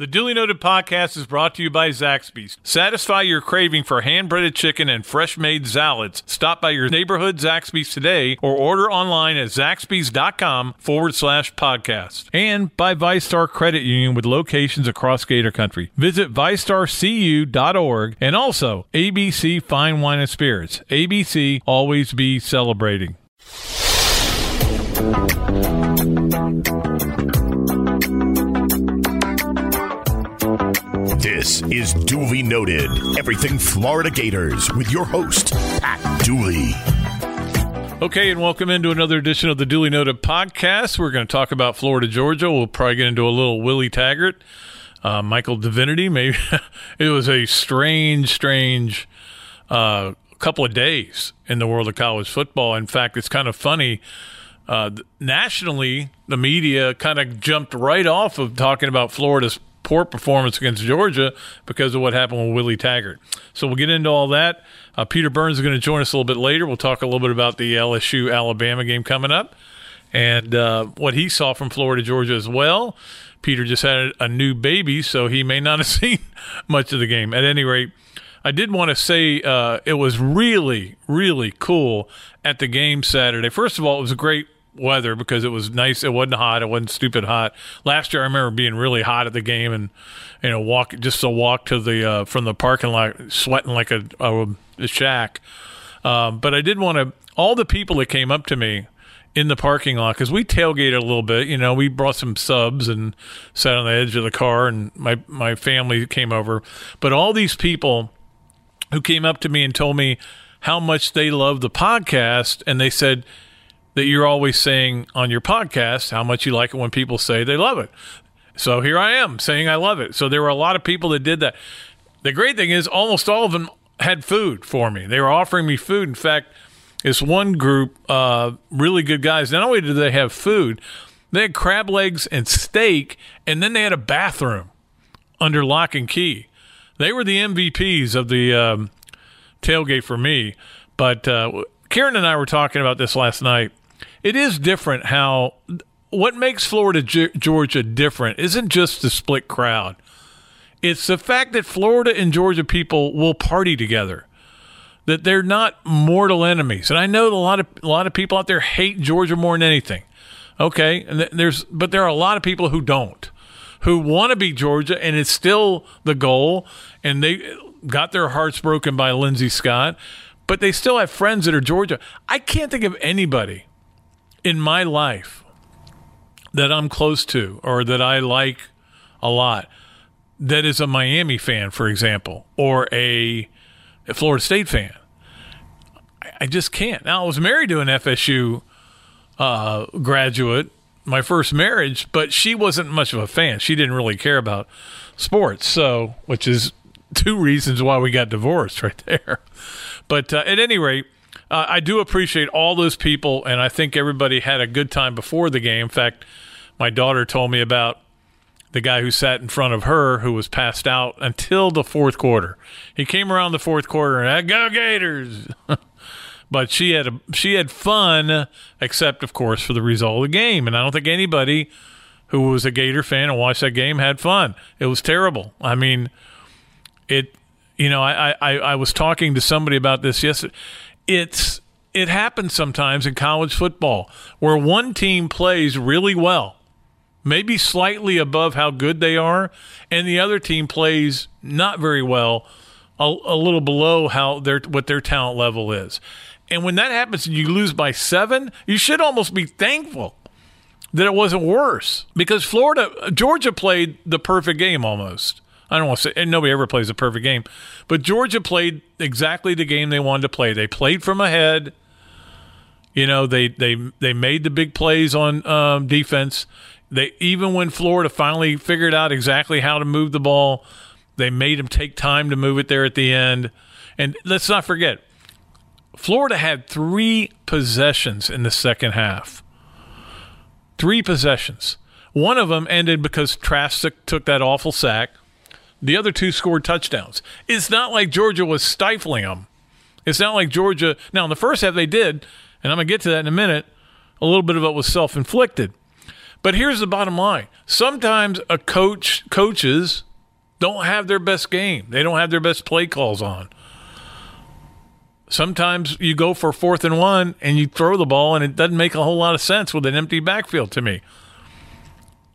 The Dooley Noted podcast is brought to you by Zaxby's. Satisfy your craving for hand breaded chicken and fresh made salads. Stop by your neighborhood Zaxby's today or order online at zaxby's.com forward slash podcast. And by VyStar Credit Union with locations across Gator Country. Visit vystarcu.org and also ABC Fine Wine and Spirits. ABC always be celebrating. This is Dooley Noted, everything Florida Gators, with your host, Pat Dooley. Okay, and welcome into another edition of the Dooley Noted podcast. We're going to talk about Florida, Georgia. We'll probably get into a little Willie Taggart, uh, Michael Divinity. Maybe it was a strange, strange uh, couple of days in the world of college football. In fact, it's kind of funny. Uh, nationally, the media kind of jumped right off of talking about Florida's poor performance against Georgia because of what happened with Willie Taggart. So we'll get into all that. Uh, Peter Burns is going to join us a little bit later. We'll talk a little bit about the LSU Alabama game coming up and uh, what he saw from Florida Georgia as well. Peter just had a new baby, so he may not have seen much of the game. At any rate, I did want to say uh, it was really, really cool at the game Saturday. First of all, it was a great weather because it was nice. It wasn't hot. It wasn't stupid hot. Last year, I remember being really hot at the game and you know walk just a walk to the uh, from the parking lot sweating like a, a, a shack. Um, but I did want to all the people that came up to me in the parking lot because we tailgated a little bit. You know, we brought some subs and sat on the edge of the car, and my my family came over. But all these people who came up to me and told me how much they love the podcast, and they said that you're always saying on your podcast how much you like it when people say they love it. So here I am saying I love it. So there were a lot of people that did that. The great thing is almost all of them had food for me. They were offering me food. In fact, this one group, uh, really good guys, not only did they have food, they had crab legs and steak, and then they had a bathroom under lock and key. They were the MVPs of the um, tailgate for me. But uh, Karen and I were talking about this last night it is different how what makes Florida Georgia different isn't just the split crowd. It's the fact that Florida and Georgia people will party together. That they're not mortal enemies. And I know a lot of a lot of people out there hate Georgia more than anything. Okay, and there's but there are a lot of people who don't. Who want to be Georgia and it's still the goal and they got their hearts broken by Lindsay Scott, but they still have friends that are Georgia. I can't think of anybody in my life that I'm close to or that I like a lot that is a Miami fan, for example, or a, a Florida State fan. I, just can't. Now, I was married to an FSU uh, graduate, my first marriage, but she wasn't much of a fan. She didn't really care about sports, so which is two reasons why we got divorced right there. But uh, at any rate, uh, I do appreciate all those people, and I think everybody had a good time before the game. In fact, my daughter told me about the guy who sat in front of her who was passed out until the fourth quarter. He came around the fourth quarter and go Gators. but she had a, she had fun, except of course for the result of the game. And I don't think anybody who was a Gator fan and watched that game had fun. It was terrible. I mean, it. You know, I I, I was talking to somebody about this yesterday it's it happens sometimes in college football where one team plays really well, maybe slightly above how good they are, and the other team plays not very well, a, a little below how their what their talent level is. And when that happens and you lose by seven, you should almost be thankful that it wasn't worse because Florida, Georgia played the perfect game almost. I don't want to say, and nobody ever plays a perfect game, but Georgia played exactly the game they wanted to play. They played from ahead. You know, they they they made the big plays on um, defense. They even when Florida finally figured out exactly how to move the ball, they made them take time to move it there at the end. And let's not forget, Florida had three possessions in the second half. Three possessions. One of them ended because Trask took that awful sack. The other two scored touchdowns. It's not like Georgia was stifling them. It's not like Georgia. Now, in the first half, they did, and I'm going to get to that in a minute. A little bit of it was self inflicted. But here's the bottom line: sometimes a coach coaches don't have their best game. They don't have their best play calls on. Sometimes you go for fourth and one and you throw the ball and it doesn't make a whole lot of sense with an empty backfield to me.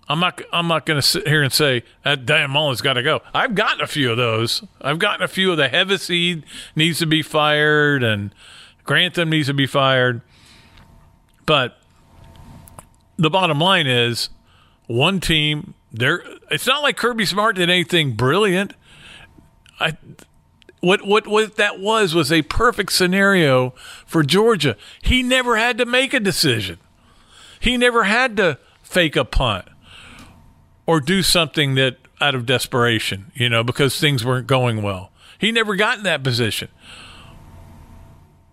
I'm not. I'm not going to sit here and say that Dan Mullen's got to go. I've gotten a few of those. I've gotten a few of the Hevesy needs to be fired and Grantham needs to be fired. But the bottom line is, one team. There. It's not like Kirby Smart did anything brilliant. I. What, what what that was was a perfect scenario for Georgia. He never had to make a decision. He never had to fake a punt or do something that out of desperation, you know, because things weren't going well. He never got in that position.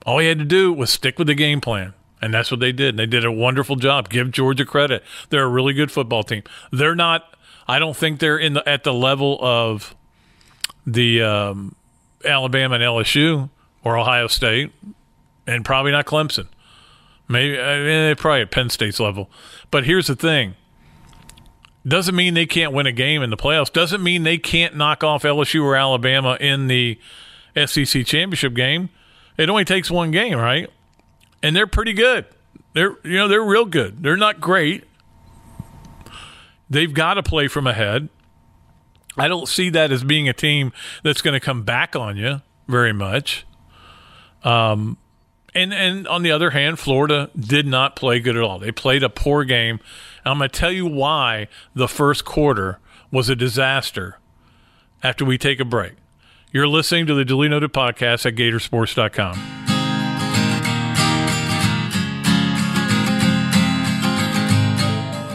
All he had to do was stick with the game plan. And that's what they did. And they did a wonderful job. Give Georgia credit. They're a really good football team. They're not I don't think they're in the at the level of the um, Alabama and LSU or Ohio State, and probably not Clemson. Maybe I mean, probably at Penn State's level. But here's the thing: doesn't mean they can't win a game in the playoffs. Doesn't mean they can't knock off LSU or Alabama in the SEC championship game. It only takes one game, right? And they're pretty good. They're you know they're real good. They're not great. They've got to play from ahead. I don't see that as being a team that's going to come back on you very much. Um, and and on the other hand, Florida did not play good at all. They played a poor game. I'm going to tell you why the first quarter was a disaster. After we take a break, you're listening to the Dooley Noted podcast at Gatorsports.com.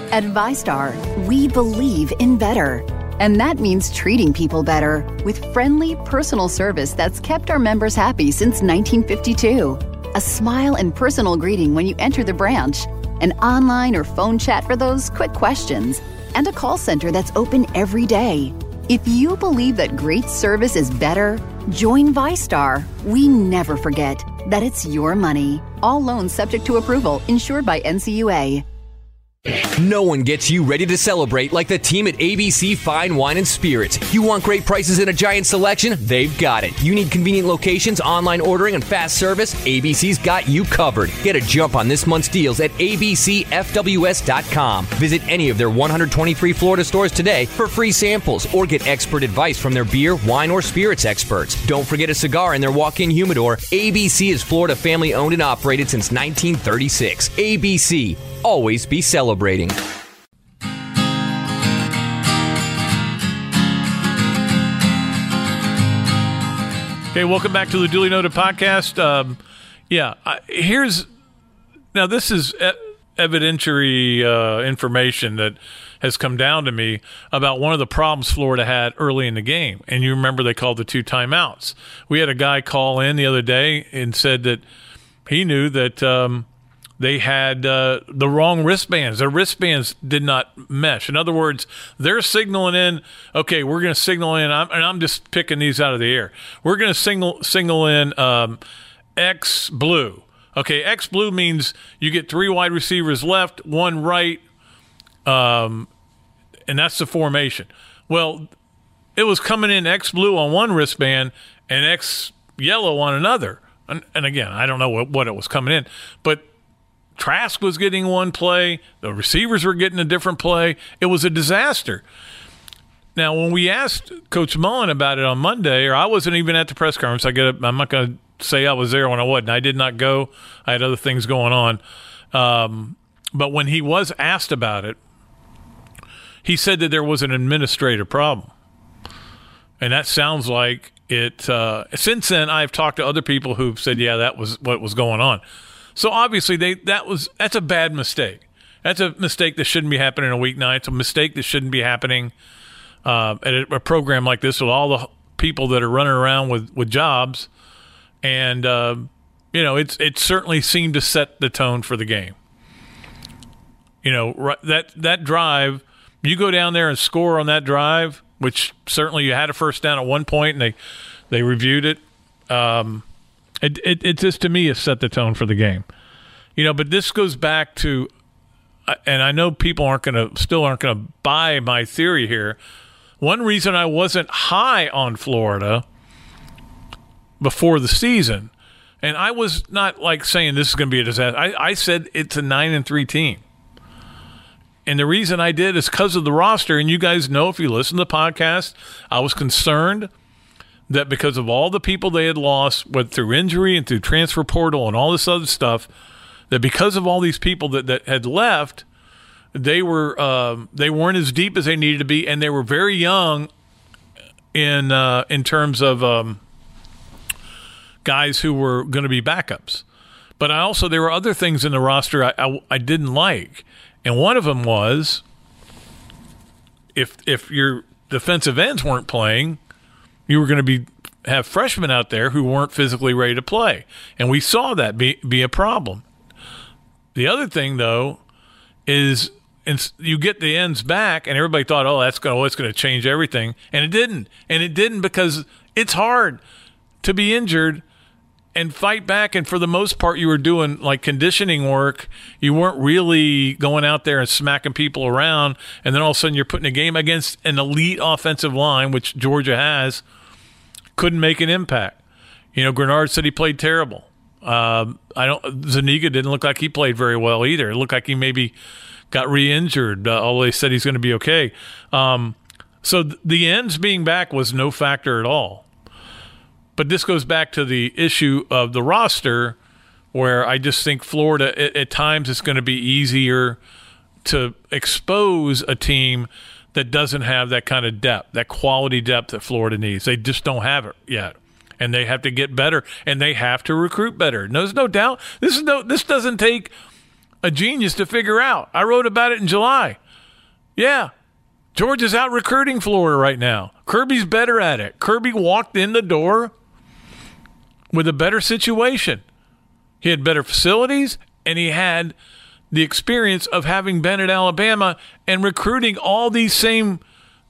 At VyStar, we believe in better. And that means treating people better with friendly, personal service that's kept our members happy since 1952. A smile and personal greeting when you enter the branch, an online or phone chat for those quick questions, and a call center that's open every day. If you believe that great service is better, join VyStar. We never forget that it's your money. All loans subject to approval, insured by NCUA. No one gets you ready to celebrate like the team at ABC Fine Wine and Spirits. You want great prices and a giant selection? They've got it. You need convenient locations, online ordering, and fast service? ABC's got you covered. Get a jump on this month's deals at abcfws.com. Visit any of their 123 Florida stores today for free samples or get expert advice from their beer, wine, or spirits experts. Don't forget a cigar in their walk in humidor. ABC is Florida family owned and operated since 1936. ABC always be celebrating. Okay, welcome back to the Dooley Noted podcast. Um, yeah, I, here's now this is e- evidentiary uh, information that has come down to me about one of the problems Florida had early in the game. And you remember they called the two timeouts. We had a guy call in the other day and said that he knew that um, they had uh, the wrong wristbands. Their wristbands did not mesh. In other words, they're signaling in. Okay, we're going to signal in, I'm, and I'm just picking these out of the air. We're going to signal signal in um, X blue. Okay, X blue means you get three wide receivers left, one right, um, and that's the formation. Well, it was coming in X blue on one wristband and X yellow on another. And, and again, I don't know what, what it was coming in, but Trask was getting one play, the receivers were getting a different play. It was a disaster. Now, when we asked Coach Mullen about it on Monday, or I wasn't even at the press conference, I get, I'm not going to say I was there when I wasn't. I did not go. I had other things going on. Um, but when he was asked about it, he said that there was an administrative problem, and that sounds like it. Uh, since then, I've talked to other people who've said, "Yeah, that was what was going on." So obviously, they that was that's a bad mistake. That's a mistake that shouldn't be happening in a weeknight. It's a mistake that shouldn't be happening uh, at a, a, program like this with all the people that are running around with with jobs, and uh, you know, it's it certainly seemed to set the tone for the game. You know, that that drive, you go down there and score on that drive, which certainly you had a first down at one point, and they they reviewed it. Um, it, it, it just to me has set the tone for the game. You know, but this goes back to and I know people aren't going to still aren't going to buy my theory here. One reason I wasn't high on Florida before the season, and I was not like saying this is going to be a disaster. I, I said it's a nine and three team. And the reason I did is because of the roster. And you guys know if you listen to the podcast, I was concerned that because of all the people they had lost, went through injury and through transfer portal and all this other stuff, that because of all these people that, that had left, they were um, they weren't as deep as they needed to be, and they were very young in uh, in terms of um, guys who were going to be backups. But I also there were other things in the roster I, I, I didn't like, and one of them was if if your defensive ends weren't playing, you were going to be have freshmen out there who weren't physically ready to play, and we saw that be be a problem. The other thing though is and you get the ends back, and everybody thought, oh, that's going, oh, it's going to change everything, and it didn't, and it didn't because it's hard to be injured and fight back. And for the most part, you were doing like conditioning work. You weren't really going out there and smacking people around. And then all of a sudden, you're putting a game against an elite offensive line, which Georgia has, couldn't make an impact. You know, Greenard said he played terrible. Uh, I don't. Zuniga didn't look like he played very well either. It looked like he maybe got re-injured. Uh, although they said he's going to be okay. Um, so th- the ends being back was no factor at all. But this goes back to the issue of the roster, where I just think Florida at, at times it's going to be easier to expose a team that doesn't have that kind of depth, that quality depth that Florida needs. They just don't have it yet. And they have to get better and they have to recruit better. And There's no doubt. This is no this doesn't take a genius to figure out. I wrote about it in July. Yeah. Georgia's out recruiting Florida right now. Kirby's better at it. Kirby walked in the door with a better situation. He had better facilities and he had the experience of having been at Alabama and recruiting all these same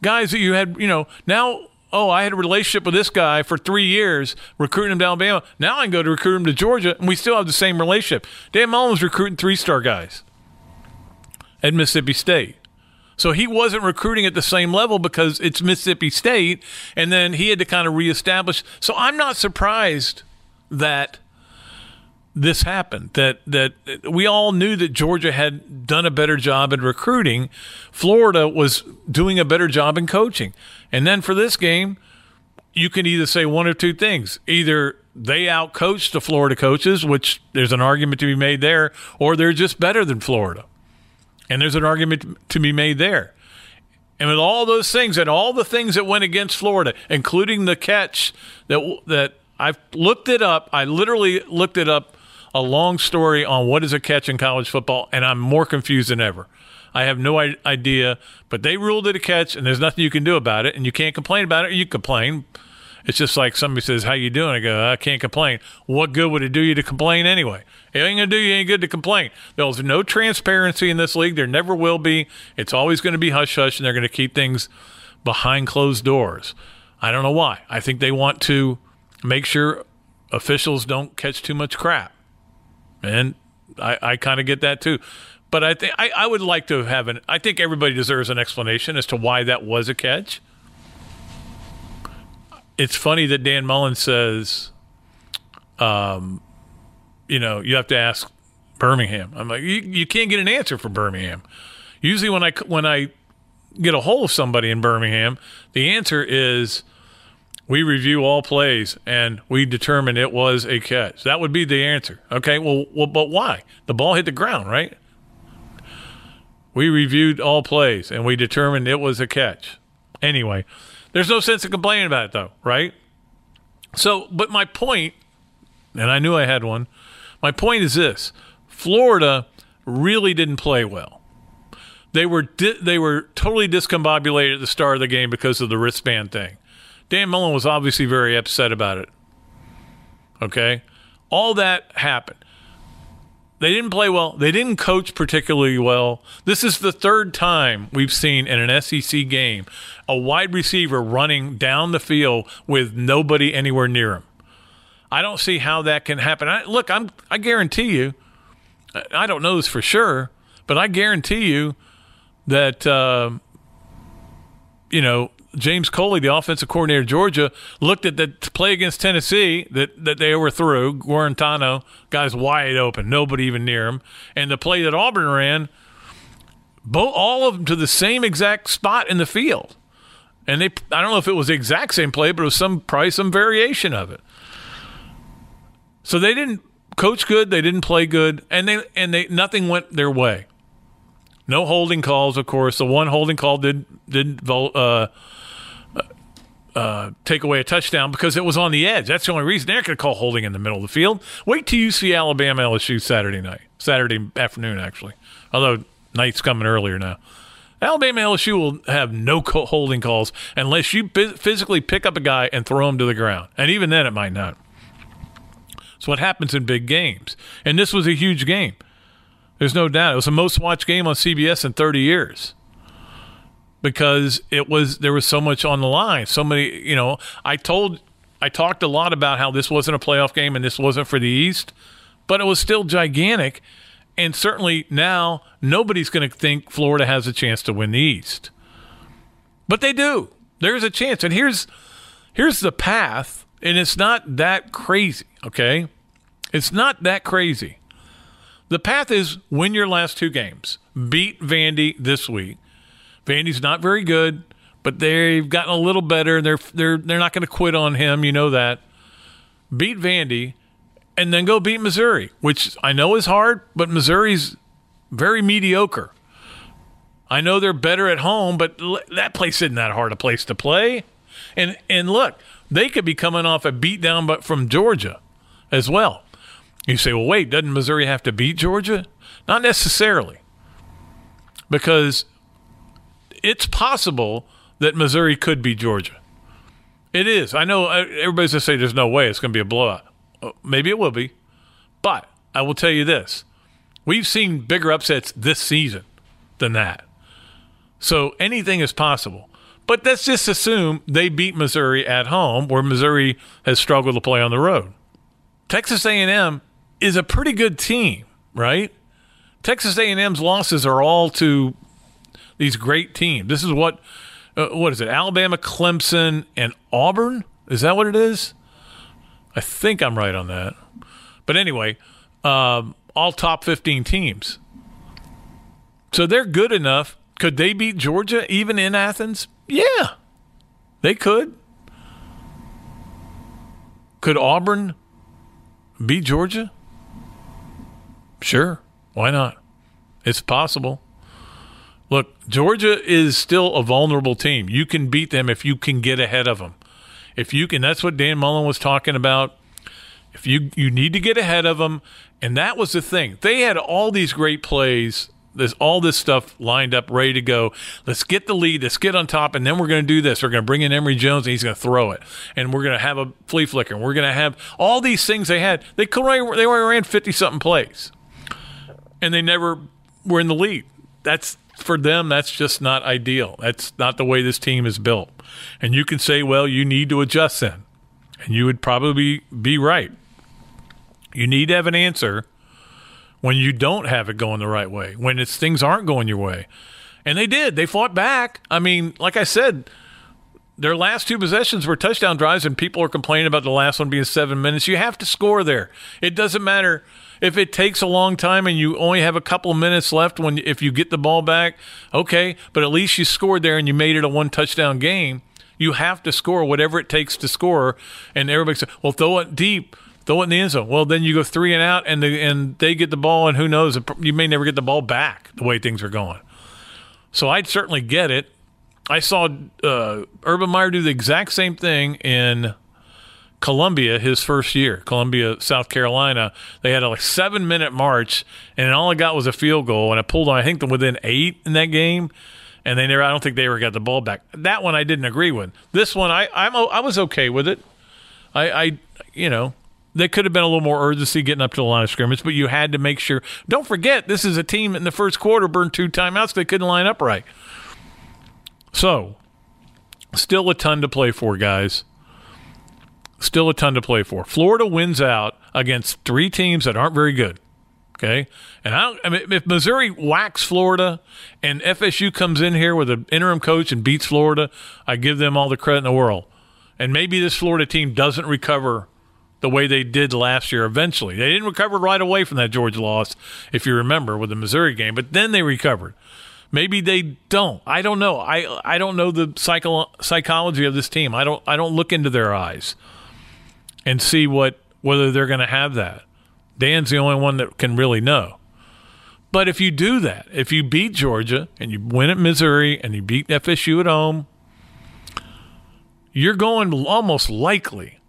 guys that you had, you know, now oh, I had a relationship with this guy for three years, recruiting him to Alabama. Now I can go to recruit him to Georgia, and we still have the same relationship. Dan Mullen was recruiting three star guys at Mississippi State. So he wasn't recruiting at the same level because it's Mississippi State, and then he had to kind of reestablish. So I'm not surprised that this happened. That that we all knew that Georgia had done a better job in recruiting. Florida was doing a better job in coaching. And then for this game, you can either say one or two things. Either they outcoached the Florida coaches, which there's an argument to be made there, or they're just better than Florida. And there's an argument to be made there. And with all those things and all the things that went against Florida, including the catch that that I've looked it up, I literally looked it up a long story on what is a catch in college football, and I'm more confused than ever. I have no idea, but they ruled it a catch, and there's nothing you can do about it, and you can't complain about it. you complain. It's just like somebody says, "How you doing?" I go, "I can't complain." What good would it do you to complain anyway? It ain't gonna do you any good to complain. There's no transparency in this league. There never will be. It's always going to be hush hush, and they're going to keep things behind closed doors. I don't know why. I think they want to make sure officials don't catch too much crap and I, I kind of get that too. But I think I, would like to have an. I think everybody deserves an explanation as to why that was a catch. It's funny that Dan Mullen says, um, you know, you have to ask Birmingham. I'm like, you, you can't get an answer from Birmingham. Usually, when I when I get a hold of somebody in Birmingham, the answer is we review all plays and we determine it was a catch. That would be the answer. Okay, well, well, but why? The ball hit the ground, right? We reviewed all plays and we determined it was a catch. Anyway, there's no sense in complaining about it, though, right? So, but my point, and I knew I had one, my point is this Florida really didn't play well. They were di- they were totally discombobulated at the start of the game because of the wristband thing. Dan Mullen was obviously very upset about it. Okay? All that happened. They didn't play well. They didn't coach particularly well. This is the third time we've seen in an SEC game a wide receiver running down the field with nobody anywhere near him. I don't see how that can happen. I, look, I'm I guarantee you I don't know this for sure, But I guarantee you that, uh, you know, James Coley, the offensive coordinator of Georgia, looked at the play against Tennessee that, that they overthrew. Guarantano, guys wide open, nobody even near him. And the play that Auburn ran, both, all of them to the same exact spot in the field. And they, I don't know if it was the exact same play, but it was some probably some variation of it. So they didn't coach good, they didn't play good, and they and they nothing went their way. No holding calls, of course. The one holding call did did uh, uh, take away a touchdown because it was on the edge. That's the only reason they're going to call holding in the middle of the field. Wait till you see Alabama LSU Saturday night, Saturday afternoon, actually. Although night's coming earlier now. Alabama LSU will have no holding calls unless you physically pick up a guy and throw him to the ground, and even then it might not. It's what happens in big games. And this was a huge game. There's no doubt. It was the most watched game on CBS in 30 years because it was there was so much on the line. So many, you know, I told I talked a lot about how this wasn't a playoff game and this wasn't for the East, but it was still gigantic. And certainly now nobody's going to think Florida has a chance to win the East. But they do. There's a chance. And here's here's the path and it's not that crazy, okay? It's not that crazy. The path is win your last two games. Beat Vandy this week. Vandy's not very good, but they've gotten a little better. They're they're they're not going to quit on him. You know that. Beat Vandy, and then go beat Missouri, which I know is hard, but Missouri's very mediocre. I know they're better at home, but that place isn't that hard a place to play. And and look, they could be coming off a beatdown but from Georgia as well. You say, well, wait, doesn't Missouri have to beat Georgia? Not necessarily. Because it's possible that Missouri could be Georgia. It is. I know uh, everybody's going to say there's no way it's going to be a blowout. Uh, maybe it will be. But I will tell you this we've seen bigger upsets this season than that. So anything is possible. But let's just assume they beat Missouri at home, where Missouri has struggled to play on the road. Texas A&M is a pretty good team, right? Texas A&M's losses are all to these great teams. This is what uh, what is it? Alabama, Clemson, and Auburn. Is that what it is? I think I'm right on that. But anyway, um, all top 15 teams. So they're good enough. Could they beat Georgia even in Athens? Yeah, they could. Could Auburn beat Georgia? Sure. Why not? It's possible. Look, Georgia is still a vulnerable team. You can beat them if you can get ahead of them. If you can, that's what Dan Mullen was talking about. If you you need to get ahead of them, and that was the thing. They had all these great plays there's all this stuff lined up, ready to go. Let's get the lead. Let's get on top, and then we're going to do this. We're going to bring in Emory Jones, and he's going to throw it, and we're going to have a flea flicker. And we're going to have all these things they had. They could they only ran fifty something plays, and they never were in the lead. That's for them. That's just not ideal. That's not the way this team is built. And you can say, well, you need to adjust then, and you would probably be right. You need to have an answer when you don't have it going the right way, when it's things aren't going your way. And they did. They fought back. I mean, like I said, their last two possessions were touchdown drives, and people are complaining about the last one being seven minutes. You have to score there. It doesn't matter if it takes a long time and you only have a couple minutes left when if you get the ball back. Okay, but at least you scored there and you made it a one touchdown game. You have to score whatever it takes to score. And everybody says, "Well, throw it deep." throw it in the end zone. Well, then you go three and out, and the, and they get the ball, and who knows? You may never get the ball back the way things are going. So I'd certainly get it. I saw uh, Urban Meyer do the exact same thing in Columbia his first year, Columbia, South Carolina. They had a like seven minute march, and all I got was a field goal, and I pulled on I think them within eight in that game. And they never, I don't think they ever got the ball back. That one I didn't agree with. This one I I'm I was okay with it. I, I you know there could have been a little more urgency getting up to the line of scrimmage, but you had to make sure. Don't forget, this is a team in the first quarter burned two timeouts. They couldn't line up right. So, still a ton to play for, guys. Still a ton to play for. Florida wins out against three teams that aren't very good. Okay, and I, I mean, if Missouri whacks Florida, and FSU comes in here with an interim coach and beats Florida, I give them all the credit in the world. And maybe this Florida team doesn't recover the way they did last year. Eventually, they didn't recover right away from that Georgia loss, if you remember, with the Missouri game, but then they recovered. Maybe they don't. I don't know. I I don't know the psycho- psychology of this team. I don't I don't look into their eyes and see what whether they're going to have that. Dan's the only one that can really know. But if you do that, if you beat Georgia and you win at Missouri and you beat FSU at home, you're going almost likely,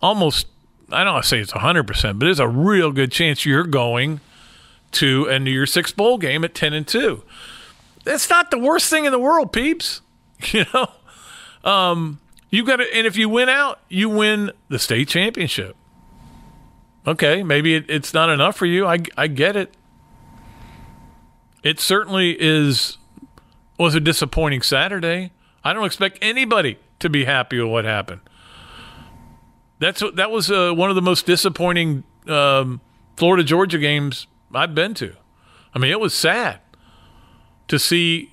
almost, I don't want to say it's 100%, but there's a real good chance you're going to a New Year's Six bowl game at 10 and 2. That's not the worst thing in the world, peeps. You know, um, you got to, and if you win out, you win the state championship okay, maybe it, it's not enough for you. I, I get it. It certainly is was a disappointing Saturday. I don't expect anybody to be happy with what happened. That's that was uh, one of the most disappointing um, Florida Georgia games I've been to. I mean, it was sad to see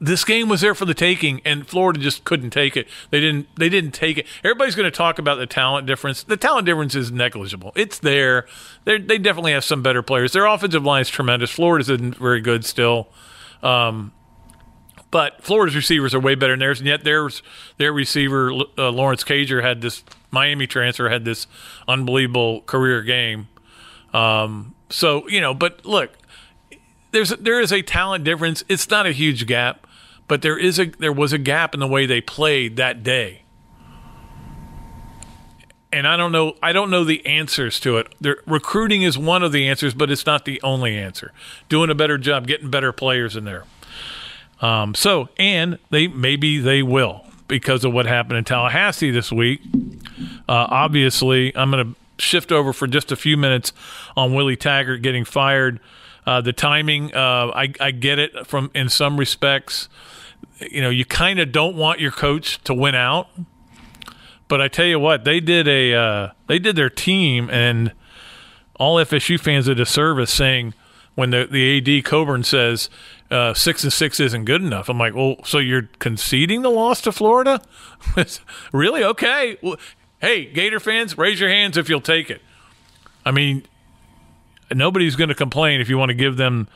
this game was there for the taking, and Florida just couldn't take it. They didn't. They didn't take it. Everybody's going to talk about the talent difference. The talent difference is negligible. It's there. They're, they definitely have some better players. Their offensive line is tremendous. Florida's isn't very good still, um, but Florida's receivers are way better than theirs. And yet, their their receiver uh, Lawrence Cager had this Miami transfer had this unbelievable career game. Um, so you know, but look, there's there is a talent difference. It's not a huge gap but there is a there was a gap in the way they played that day. And I don't know I don't know the answers to it. Their, recruiting is one of the answers, but it's not the only answer. Doing a better job, getting better players in there. Um, so, and they maybe they will because of what happened in Tallahassee this week. Uh, obviously, I'm going to shift over for just a few minutes on Willie Taggart getting fired. Uh, the timing, uh, I, I, get it from in some respects you know, you kind of don't want your coach to win out. But I tell you what, they did a uh, they did their team and all FSU fans a service saying when the the AD Coburn says uh, six and six isn't good enough. I'm like, well, so you're conceding the loss to Florida? really? Okay. Well, hey, Gator fans, raise your hands if you'll take it. I mean, nobody's going to complain if you want to give them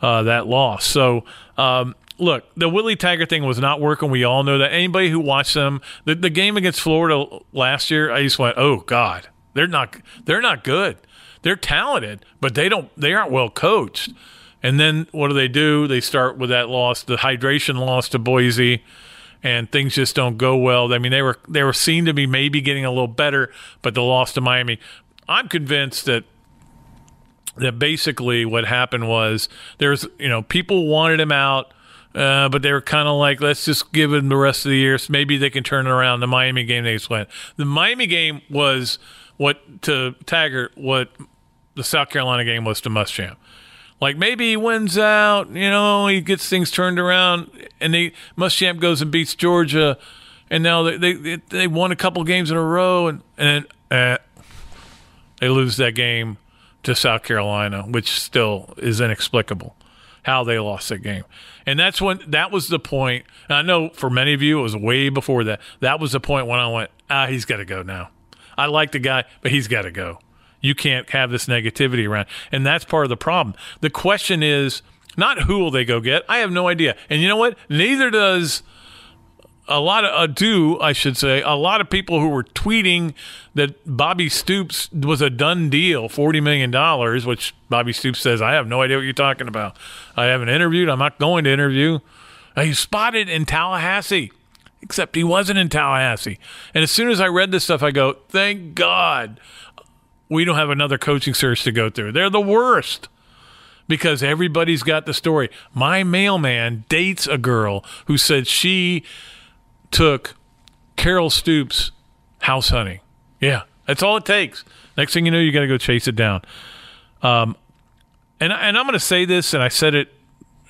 uh, that loss. So um, look, the Willie Taggart thing was not working. We all know that. Anybody who watched them, the, the game against Florida last year, I just went, oh God, they're not they're not good. They're talented, but they don't they aren't well coached. And then what do they do? They start with that loss, the hydration loss to Boise, and things just don't go well. I mean, they were they were seen to be maybe getting a little better, but the loss to Miami. I'm convinced that that basically what happened was there's you know people wanted him out uh, but they were kind of like, let's just give him the rest of the year. So maybe they can turn it around. The Miami game they just went. The Miami game was what to Taggart what the South Carolina game was to Muschamp. Like maybe he wins out, you know, he gets things turned around, and they Muschamp goes and beats Georgia, and now they they they won a couple games in a row, and and uh, they lose that game to South Carolina, which still is inexplicable how they lost that game. And that's when that was the point. I know for many of you it was way before that. That was the point when I went, ah, he's got to go now. I like the guy, but he's got to go. You can't have this negativity around. And that's part of the problem. The question is not who will they go get? I have no idea. And you know what? Neither does a lot of uh, do I should say a lot of people who were tweeting that Bobby Stoops was a done deal, forty million dollars, which Bobby Stoops says I have no idea what you're talking about. I haven't interviewed. I'm not going to interview. Uh, he spotted in Tallahassee, except he wasn't in Tallahassee. And as soon as I read this stuff, I go, thank God we don't have another coaching search to go through. They're the worst because everybody's got the story. My mailman dates a girl who said she took Carol Stoops house hunting. Yeah, that's all it takes. Next thing you know, you got to go chase it down. Um, and and I'm going to say this, and I said it,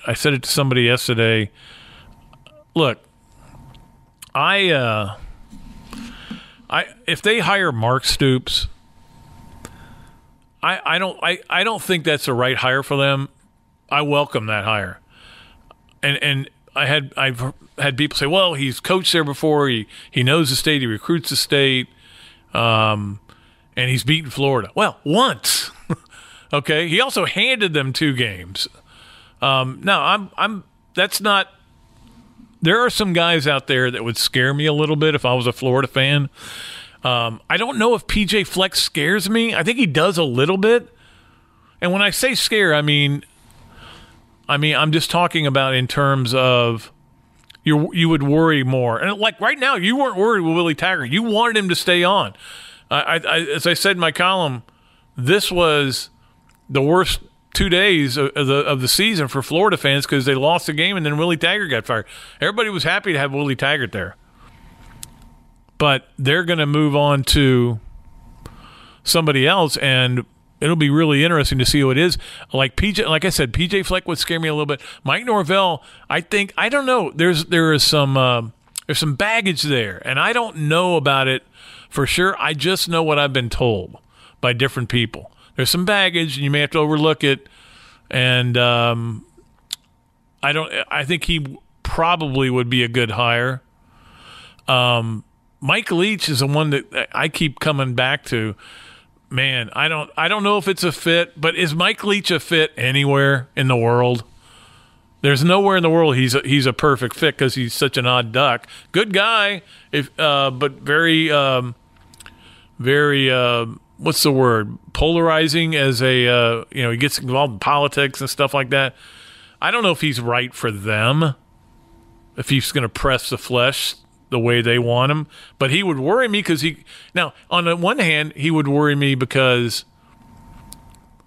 I said it to somebody yesterday. Look, I, uh, I if they hire Mark Stoops, I, I don't I, I don't think that's the right hire for them. I welcome that hire. And and I had I've had people say, well, he's coached there before. He he knows the state. He recruits the state, um, and he's beaten Florida. Well, once. okay. He also handed them two games. Um, no, I'm I'm. That's not. There are some guys out there that would scare me a little bit if I was a Florida fan. Um, I don't know if PJ Fleck scares me. I think he does a little bit. And when I say scare, I mean, I mean I'm just talking about in terms of you you would worry more. And like right now, you weren't worried with Willie Taggart. You wanted him to stay on. I, I, as I said in my column, this was the worst two days of the of the season for Florida fans because they lost the game and then Willie Taggart got fired. Everybody was happy to have Willie Taggart there, but they're going to move on to somebody else, and it'll be really interesting to see who it is. Like PJ, like I said, PJ Fleck would scare me a little bit. Mike Norvell, I think I don't know. There's there is some uh, there's some baggage there, and I don't know about it for sure. I just know what I've been told by different people. There's some baggage, and you may have to overlook it. And um, I don't. I think he probably would be a good hire. Um, Mike Leach is the one that I keep coming back to man, I don't I don't know if it's a fit, but is Mike Leach a fit anywhere in the world? There's nowhere in the world he's a, he's a perfect fit because he's such an odd duck. Good guy, if uh, but very um, very uh, what's the word polarizing as a uh, you know he gets involved in politics and stuff like that. I don't know if he's right for them. If he's going to press the flesh the way they want him. But he would worry me because he now on the one hand he would worry me because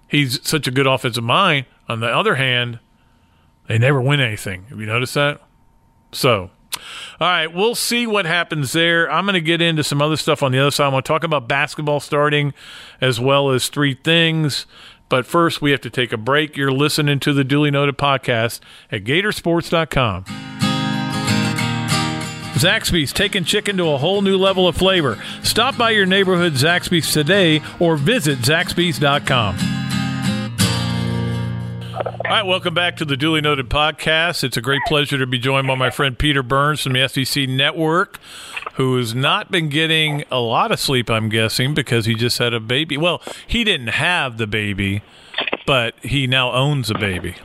he's such a good offensive mind. On the other hand, they never win anything. Have you noticed that? So, all right, we'll see what happens there. I'm going to get into some other stuff on the other side. I want to talk about basketball starting as well as three things. But first, we have to take a break. You're listening to the Dooley Noted podcast at Gatorsports.com. Zaxby's taking chicken to a whole new level of flavor. Stop by your neighborhood Zaxby's today or visit zaxby's.com. All right, welcome back to the Dooley Noted podcast. It's a great pleasure to be joined by my friend Peter Burns from the SEC Network, who has not been getting a lot of sleep, I'm guessing, because he just had a baby. Well, he didn't have the baby, but he now owns a baby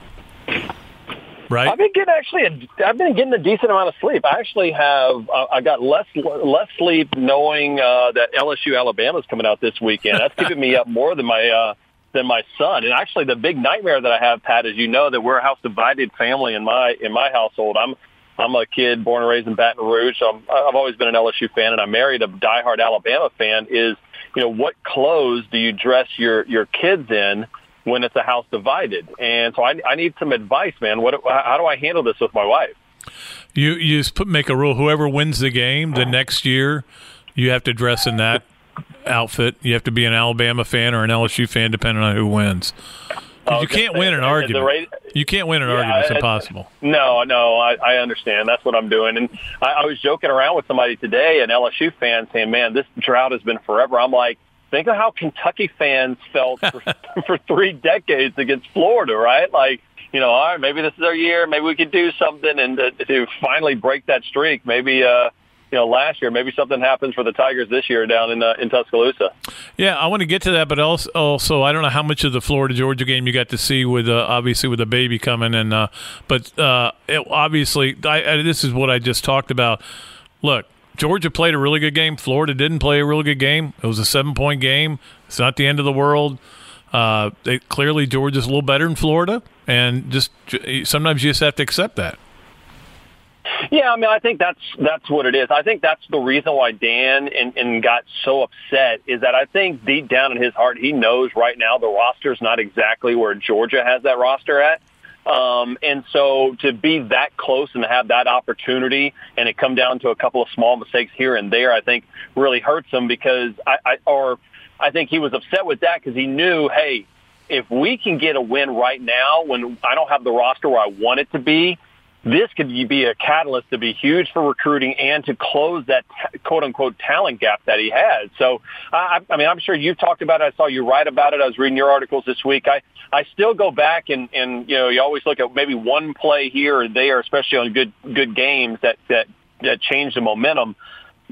right? I've been getting actually, a, I've been getting a decent amount of sleep. I actually have, uh, I got less less sleep knowing uh, that LSU Alabama is coming out this weekend. That's keeping me up more than my uh, than my son. And actually, the big nightmare that I have, Pat, is you know that we're a house divided family in my in my household. I'm I'm a kid born and raised in Baton Rouge. So I'm, I've always been an LSU fan, and I married a diehard Alabama fan. Is you know what clothes do you dress your your kids in? When it's a house divided. And so I, I need some advice, man. What, how do I handle this with my wife? You you just put, make a rule. Whoever wins the game the next year, you have to dress in that outfit. You have to be an Alabama fan or an LSU fan, depending on who wins. Oh, okay. You can't win an argument. Rate, you can't win an yeah, argument. It's impossible. No, no, I, I understand. That's what I'm doing. And I, I was joking around with somebody today, an LSU fan, saying, "Man, this drought has been forever." I'm like, think of how Kentucky fans felt for, for three decades against Florida, right? Like, you know, all right, maybe this is our year. Maybe we could do something and to, to finally break that streak. Maybe, uh, you know, last year, maybe something happens for the Tigers this year down in uh, in Tuscaloosa. Yeah, I want to get to that, but also, also, I don't know how much of the Florida Georgia game you got to see with uh, obviously with the baby coming, and uh, but uh, it, obviously, I, I, this is what I just talked about. Look, Georgia played a really good game. Florida didn't play a really good game. It was a seven point game. It's not the end of the world. Uh, they, clearly, Georgia's a little better than Florida, and just sometimes you just have to accept that. Yeah, I mean, I think that's that's what it is. I think that's the reason why Dan and, and got so upset is that I think deep down in his heart he knows right now the roster's not exactly where Georgia has that roster at. Um, and so to be that close and to have that opportunity and it come down to a couple of small mistakes here and there, I think really hurts him because I, I or I think he was upset with that because he knew, hey, if we can get a win right now when I don't have the roster where I want it to be, this could be a catalyst to be huge for recruiting and to close that quote unquote talent gap that he has. So, I, I mean, I'm sure you've talked about it. I saw you write about it. I was reading your articles this week. I, I still go back and, and, you know, you always look at maybe one play here or there, especially on good, good games that, that, that change the momentum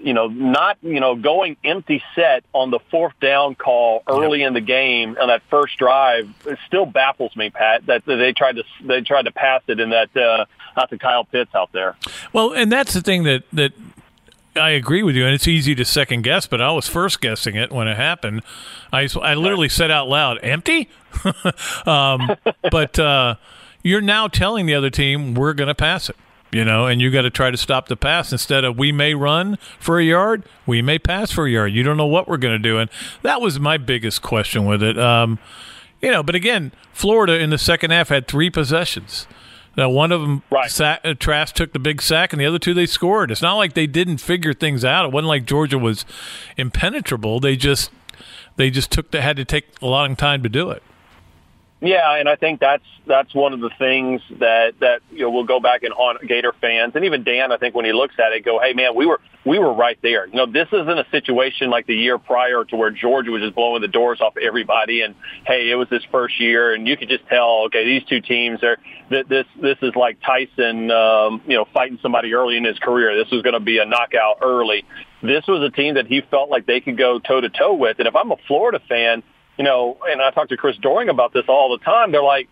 you know, not, you know, going empty set on the fourth down call early yep. in the game on that first drive it still baffles me, Pat, that they tried to, they tried to pass it in that, uh, out to Kyle Pitts out there. Well, and that's the thing that, that I agree with you, and it's easy to second guess, but I was first guessing it when it happened. I, I literally said out loud, empty? um, but uh, you're now telling the other team, we're going to pass it you know, and you got to try to stop the pass instead of we may run for a yard, we may pass for a yard. You don't know what we're going to do, and that was my biggest question with it. Um, you know, but again, Florida in the second half had three possessions. Now, one of them, right. sack, uh, Trask took the big sack, and the other two they scored. It's not like they didn't figure things out. It wasn't like Georgia was impenetrable. They just they just took the, had to take a long time to do it. Yeah, and I think that's that's one of the things that that you know we'll go back and haunt Gator fans and even Dan. I think when he looks at it, go, hey man, we were we were right there. You know, this isn't a situation like the year prior to where Georgia was just blowing the doors off everybody. And hey, it was his first year, and you could just tell, okay, these two teams are that this this is like Tyson, um, you know, fighting somebody early in his career. This was going to be a knockout early. This was a team that he felt like they could go toe to toe with. And if I'm a Florida fan you know, and I talk to Chris Doering about this all the time. They're like,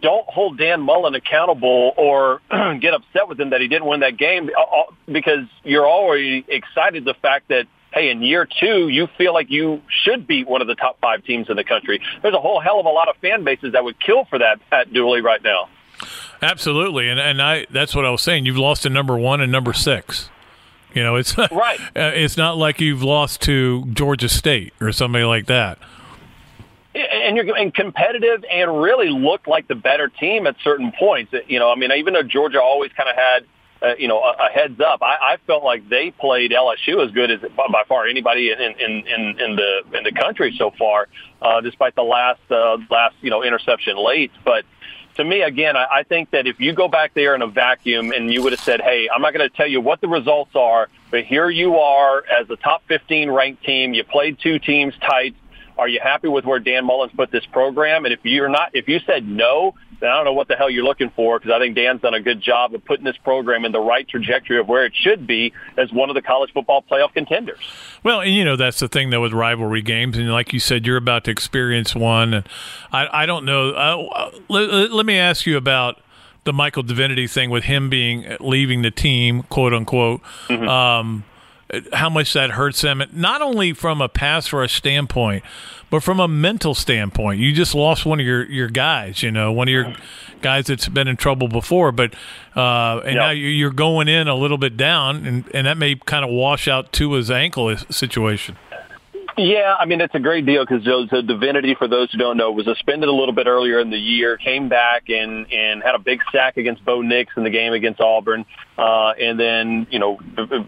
don't hold Dan Mullen accountable or get upset with him that he didn't win that game uh, uh, because you're already excited the fact that hey, in year two, you feel like you should beat one of the top five teams in the country. There's a whole hell of a lot of fan bases that would kill for that Pat Dooley right now. Absolutely, and and I that's what I was saying. You've lost to number one and number six. You know, it's right. it's not like you've lost to Georgia State or somebody like that and you're and competitive and really looked like the better team at certain points. You know, I mean, even though Georgia always kind of had uh, you know, a, a heads up. I, I felt like they played LSU as good as by far anybody in in in, in the in the country so far, uh, despite the last uh, last you know interception late. But to me, again, I, I think that if you go back there in a vacuum and you would have said, "Hey, I'm not going to tell you what the results are, but here you are as a top 15 ranked team. You played two teams tight." Are you happy with where Dan Mullen's put this program? And if you're not, if you said no, then I don't know what the hell you're looking for because I think Dan's done a good job of putting this program in the right trajectory of where it should be as one of the college football playoff contenders. Well, and you know that's the thing though with rivalry games, and like you said, you're about to experience one. And I, I don't know. Uh, let, let me ask you about the Michael Divinity thing with him being leaving the team, quote unquote. Mm-hmm. Um, how much that hurts them, not only from a pass rush standpoint, but from a mental standpoint. You just lost one of your, your guys, you know, one of your guys that's been in trouble before, but uh, and yep. now you're going in a little bit down, and, and that may kind of wash out Tua's ankle situation. Yeah, I mean it's a great deal because the Divinity, for those who don't know, was suspended a little bit earlier in the year, came back and and had a big sack against Bo Nix in the game against Auburn, uh, and then you know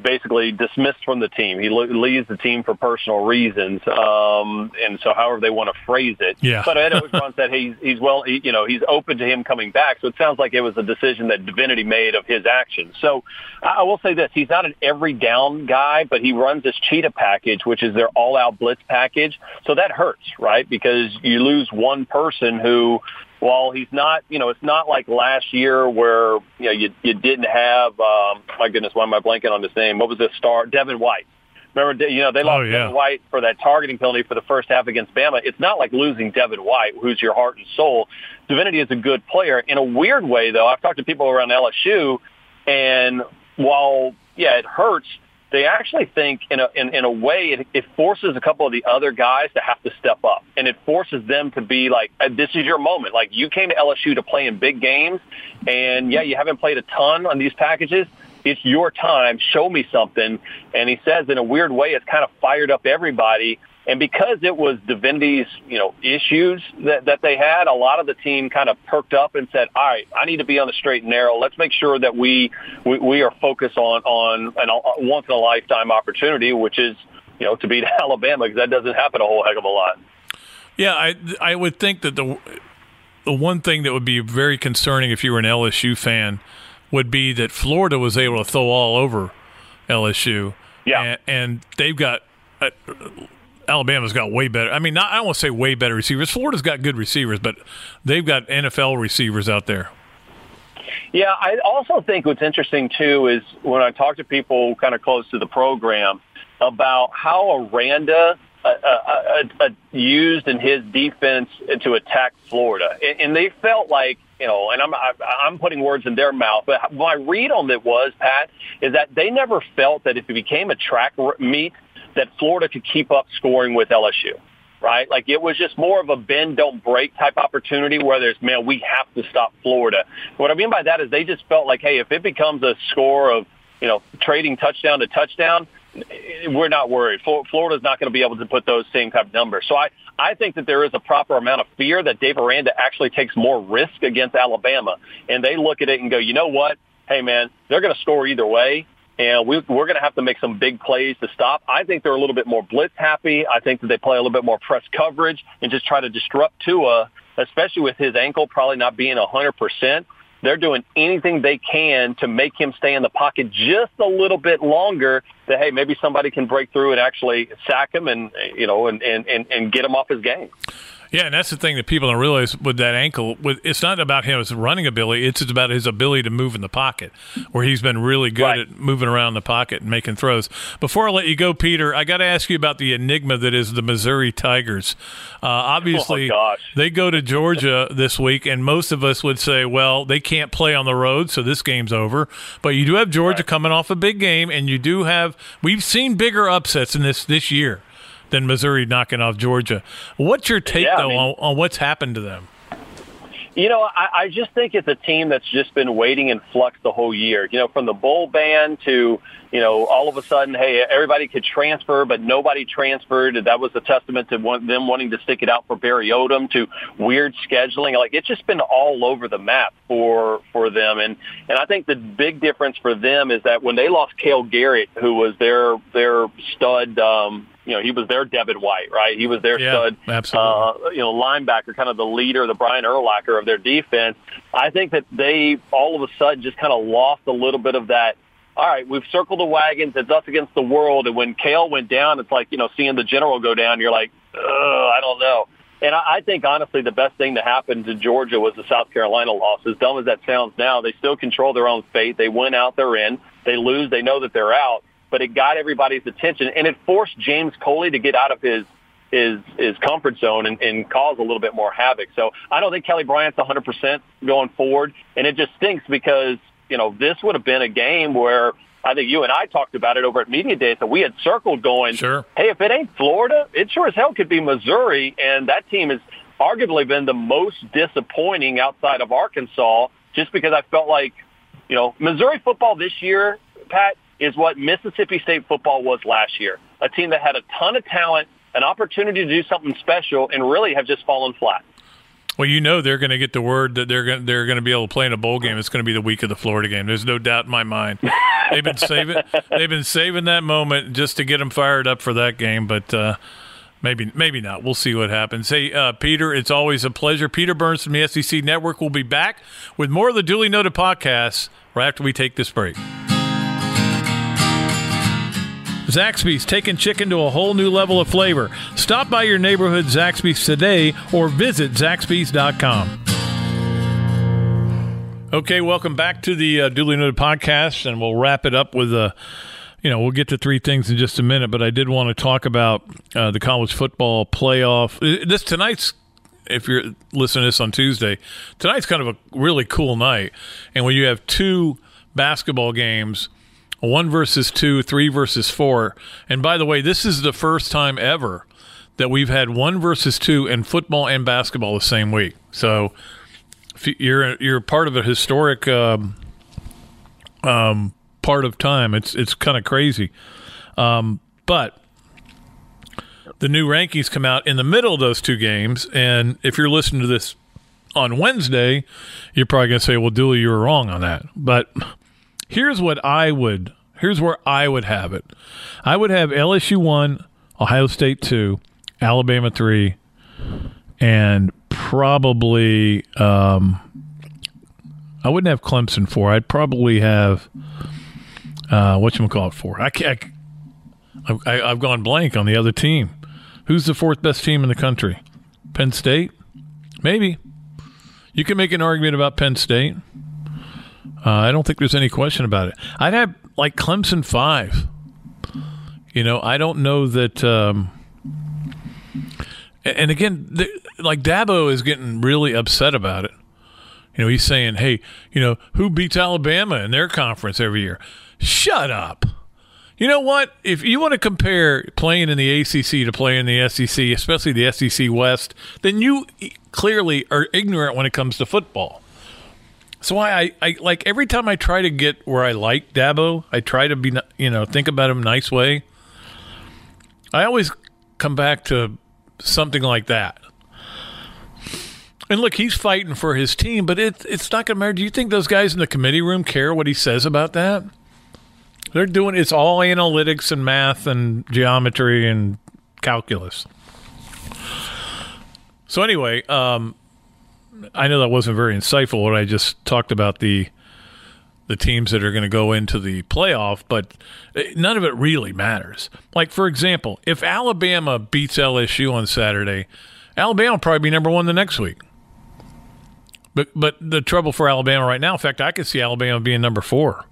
basically dismissed from the team. He leaves the team for personal reasons, um, and so however they want to phrase it. Yeah. But Ed Orgeron said he's he's well, he, you know, he's open to him coming back. So it sounds like it was a decision that Divinity made of his actions. So I will say this: he's not an every down guy, but he runs this cheetah package, which is their all out blitz package. So that hurts, right? Because you lose one person who, while he's not, you know, it's not like last year where, you know, you, you didn't have, um, my goodness, why am I blanking on his name? What was the star? Devin White. Remember, you know, they lost oh, yeah. Devin White for that targeting penalty for the first half against Bama. It's not like losing Devin White, who's your heart and soul. Divinity is a good player. In a weird way, though, I've talked to people around LSU, and while, yeah, it hurts, they actually think in a in, in a way it, it forces a couple of the other guys to have to step up. And it forces them to be like uh, this is your moment. Like you came to LSU to play in big games and yeah you haven't played a ton on these packages. It's your time. Show me something. And he says in a weird way it's kind of fired up everybody and because it was Divinity's, you know, issues that, that they had, a lot of the team kind of perked up and said, all right, I need to be on the straight and narrow. Let's make sure that we, we, we are focused on, on an once in a lifetime opportunity, which is, you know, to beat Alabama because that doesn't happen a whole heck of a lot. Yeah, I, I would think that the, the one thing that would be very concerning if you were an LSU fan would be that Florida was able to throw all over LSU. Yeah. and, and they've got. Uh, Alabama's got way better. I mean, not, I don't want to say way better receivers. Florida's got good receivers, but they've got NFL receivers out there. Yeah, I also think what's interesting too is when I talk to people kind of close to the program about how Aranda uh, uh, uh, used in his defense to attack Florida, and, and they felt like you know, and I'm I'm putting words in their mouth, but my read on it was Pat is that they never felt that if it became a track meet that Florida could keep up scoring with LSU right? Like it was just more of a bend don't break type opportunity where there's man, we have to stop Florida. What I mean by that is they just felt like, hey, if it becomes a score of you know trading touchdown to touchdown, we're not worried. Florida's not going to be able to put those same type of numbers. So I I think that there is a proper amount of fear that Dave Aranda actually takes more risk against Alabama, and they look at it and go, you know what? Hey man, they're going to score either way and we, we're going to have to make some big plays to stop. I think they're a little bit more blitz happy. I think that they play a little bit more press coverage and just try to disrupt Tua, especially with his ankle probably not being 100%. They're doing anything they can to make him stay in the pocket just a little bit longer that, hey, maybe somebody can break through and actually sack him and, you know, and, and, and, and get him off his game. Yeah, and that's the thing that people don't realize with that ankle. With it's not about his running ability; it's about his ability to move in the pocket, where he's been really good right. at moving around the pocket and making throws. Before I let you go, Peter, I got to ask you about the enigma that is the Missouri Tigers. Uh, obviously, oh, they go to Georgia this week, and most of us would say, well, they can't play on the road, so this game's over. But you do have Georgia right. coming off a big game, and you do have. We've seen bigger upsets in this this year than Missouri knocking off Georgia. What's your take, yeah, though, I mean, on, on what's happened to them? You know, I, I just think it's a team that's just been waiting in flux the whole year. You know, from the bowl ban to, you know, all of a sudden, hey, everybody could transfer, but nobody transferred. That was a testament to one, them wanting to stick it out for Barry Odom to weird scheduling. Like it's just been all over the map for for them. And and I think the big difference for them is that when they lost Cale Garrett, who was their their stud um, you know, he was their Devin White, right? He was their yeah, stud, absolutely. Uh, you know, linebacker, kind of the leader, the Brian Urlacher of their defense. I think that they all of a sudden just kind of lost a little bit of that. All right, we've circled the wagons. It's us against the world. And when Cale went down, it's like you know, seeing the general go down. You're like, I don't know. And I, I think honestly, the best thing to happen to Georgia was the South Carolina loss. As dumb as that sounds now, they still control their own fate. They win out, they're in. They lose, they know that they're out but it got everybody's attention and it forced James Coley to get out of his his his comfort zone and, and cause a little bit more havoc. So I don't think Kelly Bryant's 100% going forward, and it just stinks because you know this would have been a game where I think you and I talked about it over at Media Day. So we had circled going, sure. hey, if it ain't Florida, it sure as hell could be Missouri, and that team has arguably been the most disappointing outside of Arkansas, just because I felt like you know Missouri football this year, Pat is what Mississippi State football was last year. A team that had a ton of talent, an opportunity to do something special, and really have just fallen flat. Well, you know they're going to get the word that they're going they're going to be able to play in a bowl game. It's going to be the week of the Florida game. There's no doubt in my mind. they've been saving they've been saving that moment just to get them fired up for that game, but. Uh, Maybe, maybe not. We'll see what happens. Hey, uh, Peter, it's always a pleasure. Peter Burns from the SEC Network will be back with more of the Dooley Noted podcasts right after we take this break. Zaxby's taking chicken to a whole new level of flavor. Stop by your neighborhood Zaxby's today or visit zaxby's.com. Okay, welcome back to the uh, Dooley Noted podcast, and we'll wrap it up with a. Uh, you know, we'll get to three things in just a minute, but I did want to talk about uh, the college football playoff. Uh, this tonight's if you're listening to this on Tuesday, tonight's kind of a really cool night. And when you have two basketball games one versus two, three versus four. And by the way, this is the first time ever that we've had one versus two in football and basketball the same week. So you're you're part of a historic um, um, part of time. It's it's kind of crazy, um, but the new rankings come out in the middle of those two games. And if you're listening to this on Wednesday, you're probably going to say, "Well, Dooley, you were wrong on that." But Here's what I would. Here's where I would have it. I would have LSU one, Ohio State two, Alabama three, and probably um, I wouldn't have Clemson four. I'd probably have uh, what you call it four. I. I, I, I've gone blank on the other team. Who's the fourth best team in the country? Penn State, maybe. You can make an argument about Penn State. Uh, I don't think there's any question about it. I'd have like Clemson five. You know, I don't know that. Um, and again, the, like Dabo is getting really upset about it. You know, he's saying, "Hey, you know, who beats Alabama in their conference every year?" Shut up. You know what? If you want to compare playing in the ACC to playing in the SEC, especially the SEC West, then you clearly are ignorant when it comes to football. So I, I like every time I try to get where I like Dabo, I try to be, you know, think about him nice way. I always come back to something like that. And look, he's fighting for his team, but it, it's not going to matter. Do you think those guys in the committee room care what he says about that? They're doing it's all analytics and math and geometry and calculus. So anyway, um, I know that wasn't very insightful when I just talked about the the teams that are going to go into the playoff, but eh, none of it really matters. Like for example, if Alabama beats LSU on Saturday, Alabama will probably be number one the next week. But but the trouble for Alabama right now, in fact, I could see Alabama being number four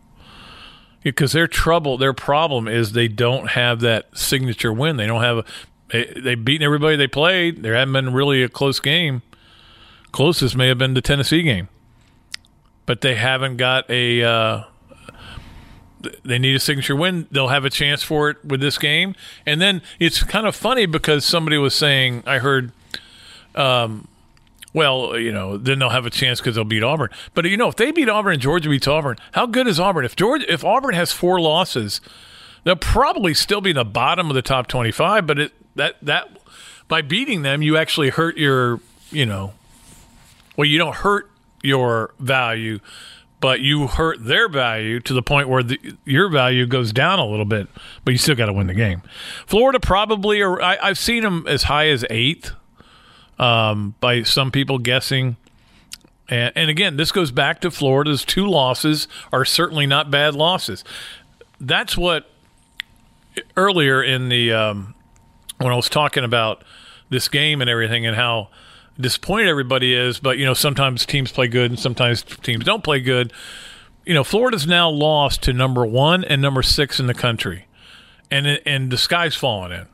because their trouble, their problem is they don't have that signature win. They don't have a. They, they've beaten everybody they played. There hasn't been really a close game. Closest may have been the Tennessee game, but they haven't got a. Uh, they need a signature win. They'll have a chance for it with this game, and then it's kind of funny because somebody was saying I heard. Um, well, you know, then they'll have a chance because they'll beat Auburn. But you know, if they beat Auburn and Georgia beats Auburn, how good is Auburn? If Georgia, if Auburn has four losses, they'll probably still be in the bottom of the top twenty-five. But it that that by beating them, you actually hurt your, you know, well, you don't hurt your value, but you hurt their value to the point where the, your value goes down a little bit. But you still got to win the game. Florida probably, or I, I've seen them as high as eighth um, by some people guessing. And, and again, this goes back to Florida's two losses are certainly not bad losses. That's what earlier in the um, when I was talking about this game and everything and how disappointed everybody is, but you know sometimes teams play good and sometimes teams don't play good. You know, Florida's now lost to number one and number six in the country, and and the sky's falling in.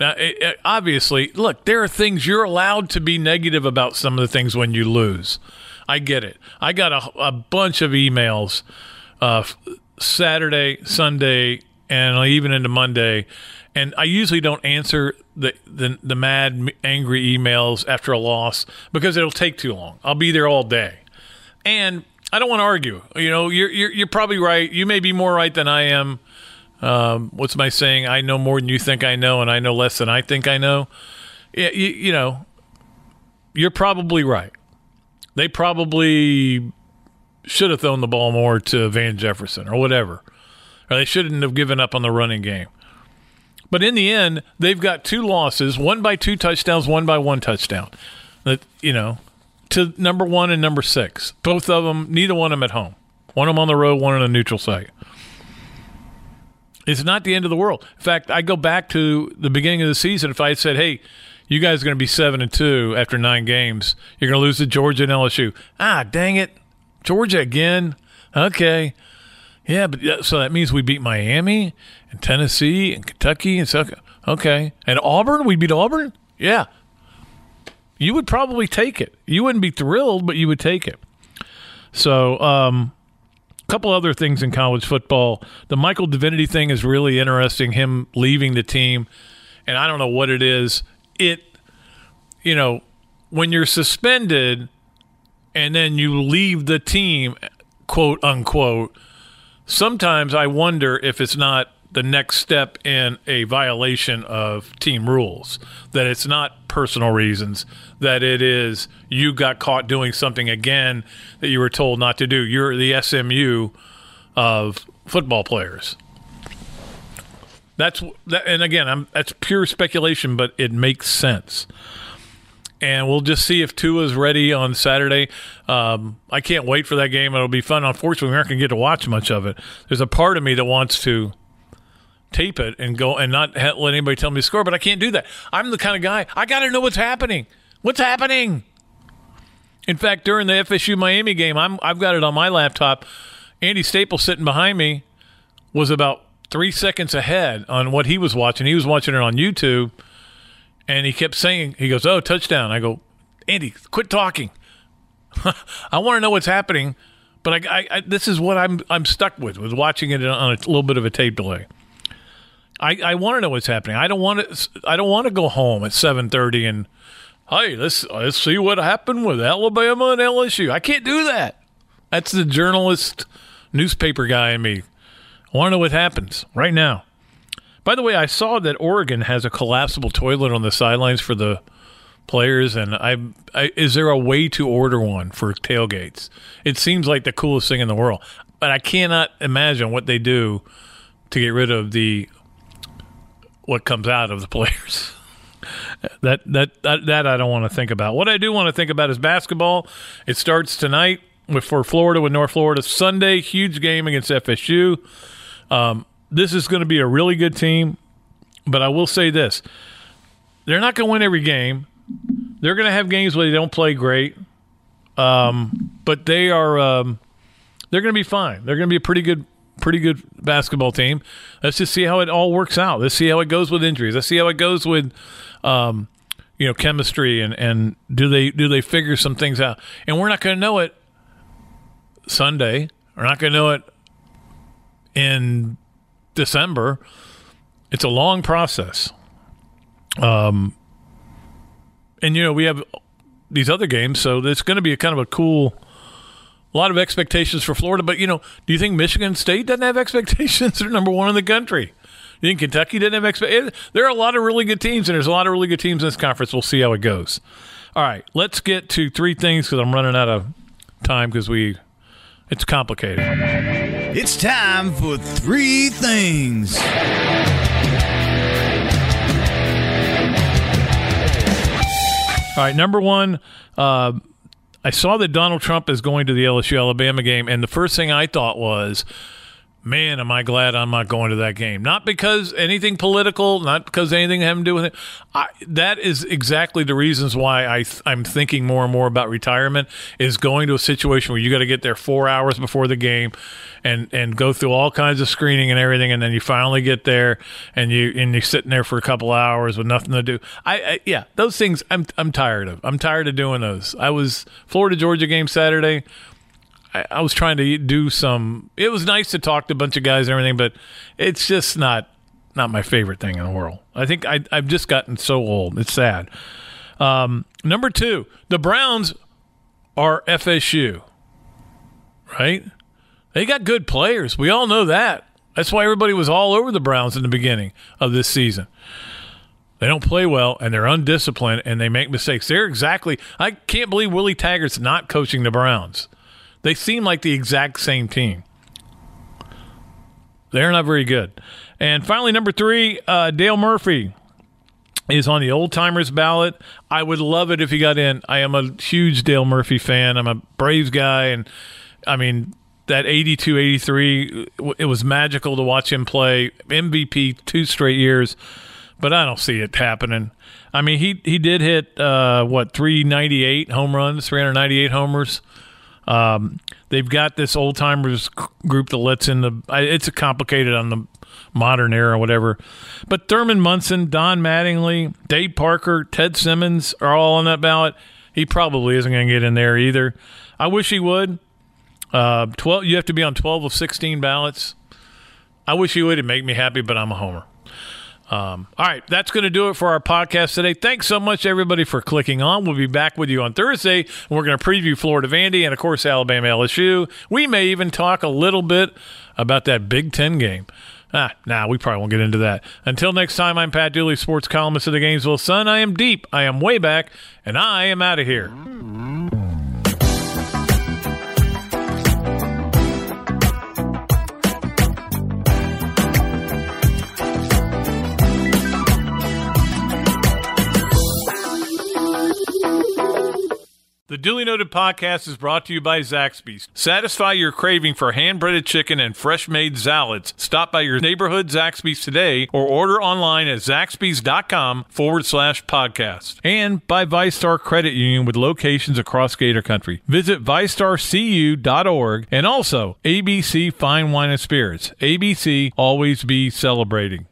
Now, it, it, obviously, look, there are things you're allowed to be negative about some of the things when you lose. I get it. I got a, a bunch of emails uh, Saturday, Sunday, and even into Monday, and I usually don't answer the, the the mad, angry emails after a loss because it'll take too long. I'll be there all day, and I don't want to argue. You know, you're, you're you're probably right. You may be more right than I am. Um, what's my saying? I know more than you think I know, and I know less than I think I know. Yeah, you, you know, you're probably right. They probably should have thrown the ball more to Van Jefferson or whatever, or they shouldn't have given up on the running game. But in the end, they've got two losses, one by two touchdowns, one by one touchdown. That you know, to number one and number six. Both of them, neither one of them at home. One of them on the road, one on a neutral site. It's not the end of the world. In fact, I go back to the beginning of the season. If I had said, "Hey, you guys are going to be seven and two after nine games. You're going to lose to Georgia and LSU." Ah, dang it, Georgia again. Okay, yeah, but so that means we beat Miami and Tennessee and Kentucky and so okay, and Auburn. We beat Auburn. Yeah, you would probably take it. You wouldn't be thrilled, but you would take it. So, um, couple other things in college football. The Michael Divinity thing is really interesting. Him leaving the team, and I don't know what it is. It, you know, when you're suspended and then you leave the team, quote unquote. Sometimes I wonder if it's not the next step in a violation of team rules. That it's not personal reasons, that it is you got caught doing something again that you were told not to do. You're the SMU of football players. That's that, and again, I'm, that's pure speculation, but it makes sense. And we'll just see if Tua's ready on Saturday. Um, I can't wait for that game. It'll be fun. Unfortunately, we aren't going to get to watch much of it. There's a part of me that wants to tape it and go and not let anybody tell me the score, but I can't do that. I'm the kind of guy I got to know what's happening. What's happening? In fact, during the FSU Miami game, I'm I've got it on my laptop. Andy Staples sitting behind me was about three seconds ahead on what he was watching. He was watching it on YouTube, and he kept saying, "He goes, oh, touchdown." I go, Andy, quit talking. I want to know what's happening, but I, I, I, this is what I'm I'm stuck with with watching it on a little bit of a tape delay. I, I want to know what's happening. I don't want to. I don't want to go home at seven thirty and hey, let's let's see what happened with Alabama and LSU. I can't do that. That's the journalist, newspaper guy in me. I want to know what happens right now. By the way, I saw that Oregon has a collapsible toilet on the sidelines for the players, and I, I is there a way to order one for tailgates? It seems like the coolest thing in the world, but I cannot imagine what they do to get rid of the what comes out of the players. that, that that that I don't want to think about. What I do want to think about is basketball. It starts tonight with for Florida with North Florida. Sunday, huge game against FSU. Um, this is going to be a really good team, but I will say this: they're not going to win every game. They're going to have games where they don't play great, um, but they are um, they're going to be fine. They're going to be a pretty good pretty good basketball team. Let's just see how it all works out. Let's see how it goes with injuries. Let's see how it goes with, um, you know, chemistry and and do they do they figure some things out? And we're not going to know it Sunday. We're not going to know it in December. It's a long process. Um, and you know we have these other games, so it's going to be a kind of a cool a lot of expectations for Florida, but you know, do you think Michigan State doesn't have expectations? They're number one in the country. You think Kentucky didn't have expectations? There are a lot of really good teams, and there's a lot of really good teams in this conference. We'll see how it goes. All right, let's get to three things because I'm running out of time because we it's complicated. It's time for three things. All right, number one, uh, I saw that Donald Trump is going to the LSU Alabama game, and the first thing I thought was, man, am I glad I'm not going to that game. Not because anything political, not because anything having to do with it. I, that is exactly the reasons why I th- I'm thinking more and more about retirement is going to a situation where you got to get there four hours before the game and and go through all kinds of screening and everything, and then you finally get there and you and you're sitting there for a couple hours with nothing to do. I, I yeah, those things I'm I'm tired of. I'm tired of doing those. I was Florida Georgia game Saturday. I, I was trying to do some. It was nice to talk to a bunch of guys and everything, but it's just not not my favorite thing in the world. I think I, I've just gotten so old. It's sad. Um, number two, the Browns are FSU, right? They got good players. We all know that. That's why everybody was all over the Browns in the beginning of this season. They don't play well and they're undisciplined and they make mistakes. They're exactly. I can't believe Willie Taggart's not coaching the Browns. They seem like the exact same team. They're not very good. And finally, number three, uh, Dale Murphy is on the old timers ballot. I would love it if he got in. I am a huge Dale Murphy fan. I'm a Braves guy, and I mean that 82 83 it was magical to watch him play MVP two straight years but I don't see it happening I mean he he did hit uh, what 398 home runs 398 homers um, they've got this old timers group that lets in the. It's a complicated on the modern era, whatever. But Thurman Munson, Don Mattingly, Dave Parker, Ted Simmons are all on that ballot. He probably isn't going to get in there either. I wish he would. Uh, Twelve. You have to be on twelve of sixteen ballots. I wish he would. It'd make me happy, but I'm a homer. Um, all right, that's going to do it for our podcast today. Thanks so much, everybody, for clicking on. We'll be back with you on Thursday. We're going to preview Florida Vandy and, of course, Alabama LSU. We may even talk a little bit about that Big Ten game. Ah, nah, we probably won't get into that. Until next time, I'm Pat Dooley, sports columnist of the Gainesville Sun. I am deep, I am way back, and I am out of here. Dooley Noted podcast is brought to you by Zaxby's. Satisfy your craving for hand breaded chicken and fresh made salads. Stop by your neighborhood Zaxby's today or order online at zaxby's.com forward slash podcast. And by VyStar Credit Union with locations across Gator Country. Visit vystarcu.org and also ABC Fine Wine and Spirits. ABC always be celebrating.